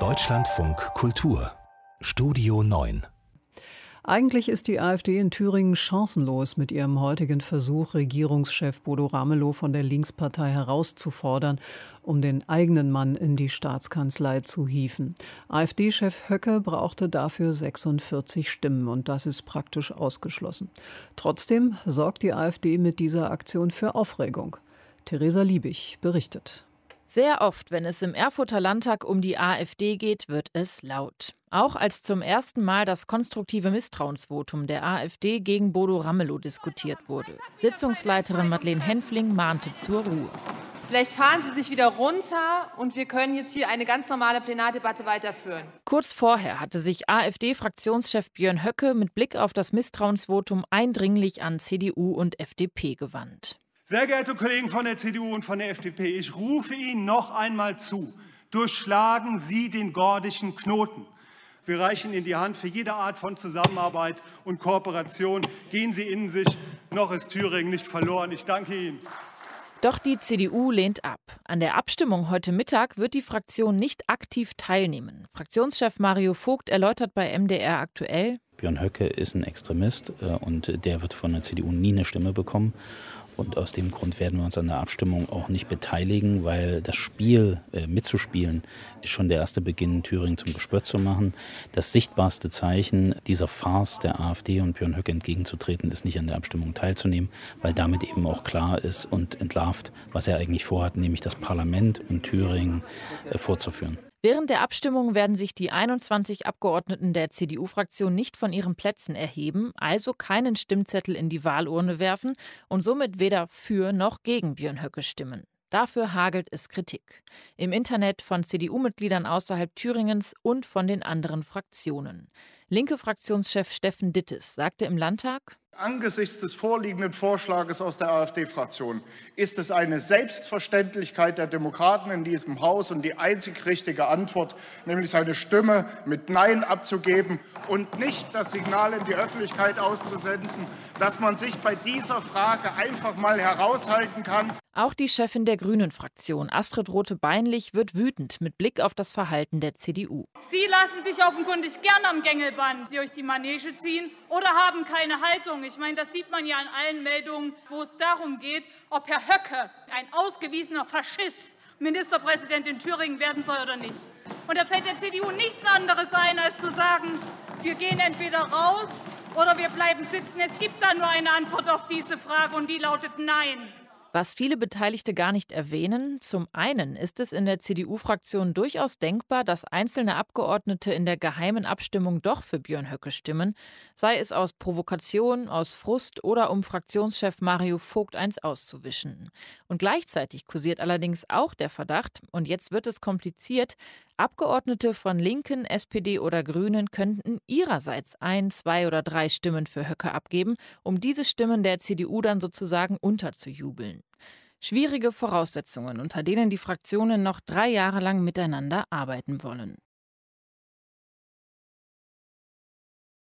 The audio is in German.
Deutschlandfunk Kultur Studio 9 eigentlich ist die AfD in Thüringen chancenlos mit ihrem heutigen Versuch, Regierungschef Bodo Ramelow von der Linkspartei herauszufordern, um den eigenen Mann in die Staatskanzlei zu hieven. AfD-Chef Höcke brauchte dafür 46 Stimmen und das ist praktisch ausgeschlossen. Trotzdem sorgt die AfD mit dieser Aktion für Aufregung. Theresa Liebig berichtet. Sehr oft, wenn es im Erfurter Landtag um die AfD geht, wird es laut. Auch als zum ersten Mal das konstruktive Misstrauensvotum der AfD gegen Bodo Ramelow diskutiert wurde. Sitzungsleiterin Madeleine Henfling mahnte zur Ruhe. Vielleicht fahren Sie sich wieder runter und wir können jetzt hier eine ganz normale Plenardebatte weiterführen. Kurz vorher hatte sich AfD-Fraktionschef Björn Höcke mit Blick auf das Misstrauensvotum eindringlich an CDU und FDP gewandt. Sehr geehrte Kollegen von der CDU und von der FDP, ich rufe Ihnen noch einmal zu, durchschlagen Sie den gordischen Knoten. Wir reichen Ihnen die Hand für jede Art von Zusammenarbeit und Kooperation. Gehen Sie in sich, noch ist Thüringen nicht verloren. Ich danke Ihnen. Doch die CDU lehnt ab. An der Abstimmung heute Mittag wird die Fraktion nicht aktiv teilnehmen. Fraktionschef Mario Vogt erläutert bei MDR aktuell. Björn Höcke ist ein Extremist äh, und der wird von der CDU nie eine Stimme bekommen. Und aus dem Grund werden wir uns an der Abstimmung auch nicht beteiligen, weil das Spiel äh, mitzuspielen ist schon der erste Beginn, Thüringen zum Gespött zu machen. Das sichtbarste Zeichen dieser Farce der AfD und Björn Höcke entgegenzutreten, ist nicht an der Abstimmung teilzunehmen, weil damit eben auch klar ist und entlarvt, was er eigentlich vorhat, nämlich das Parlament und Thüringen äh, vorzuführen. Während der Abstimmung werden sich die 21 Abgeordneten der CDU-Fraktion nicht von ihren Plätzen erheben, also keinen Stimmzettel in die Wahlurne werfen und somit weder für noch gegen Björn Höcke stimmen. Dafür hagelt es Kritik. Im Internet von CDU-Mitgliedern außerhalb Thüringens und von den anderen Fraktionen. Linke Fraktionschef Steffen Dittes sagte im Landtag, Angesichts des vorliegenden Vorschlages aus der AfD-Fraktion ist es eine Selbstverständlichkeit der Demokraten in diesem Haus und die einzig richtige Antwort, nämlich seine Stimme mit Nein abzugeben und nicht das Signal in die Öffentlichkeit auszusenden, dass man sich bei dieser Frage einfach mal heraushalten kann. Auch die Chefin der Grünen-Fraktion, Astrid Rote-Beinlich, wird wütend mit Blick auf das Verhalten der CDU. Sie lassen sich offenkundig gern am Gängelband durch die Manege ziehen oder haben keine Haltung. Ich meine, das sieht man ja an allen Meldungen, wo es darum geht, ob Herr Höcke, ein ausgewiesener Faschist, Ministerpräsident in Thüringen werden soll oder nicht. Und da fällt der CDU nichts anderes ein, als zu sagen, wir gehen entweder raus oder wir bleiben sitzen. Es gibt da nur eine Antwort auf diese Frage und die lautet Nein. Was viele Beteiligte gar nicht erwähnen, zum einen ist es in der CDU-Fraktion durchaus denkbar, dass einzelne Abgeordnete in der geheimen Abstimmung doch für Björn Höcke stimmen, sei es aus Provokation, aus Frust oder um Fraktionschef Mario Vogt eins auszuwischen. Und gleichzeitig kursiert allerdings auch der Verdacht, und jetzt wird es kompliziert, Abgeordnete von Linken, SPD oder Grünen könnten ihrerseits ein, zwei oder drei Stimmen für Höcke abgeben, um diese Stimmen der CDU dann sozusagen unterzujubeln. Schwierige Voraussetzungen, unter denen die Fraktionen noch drei Jahre lang miteinander arbeiten wollen.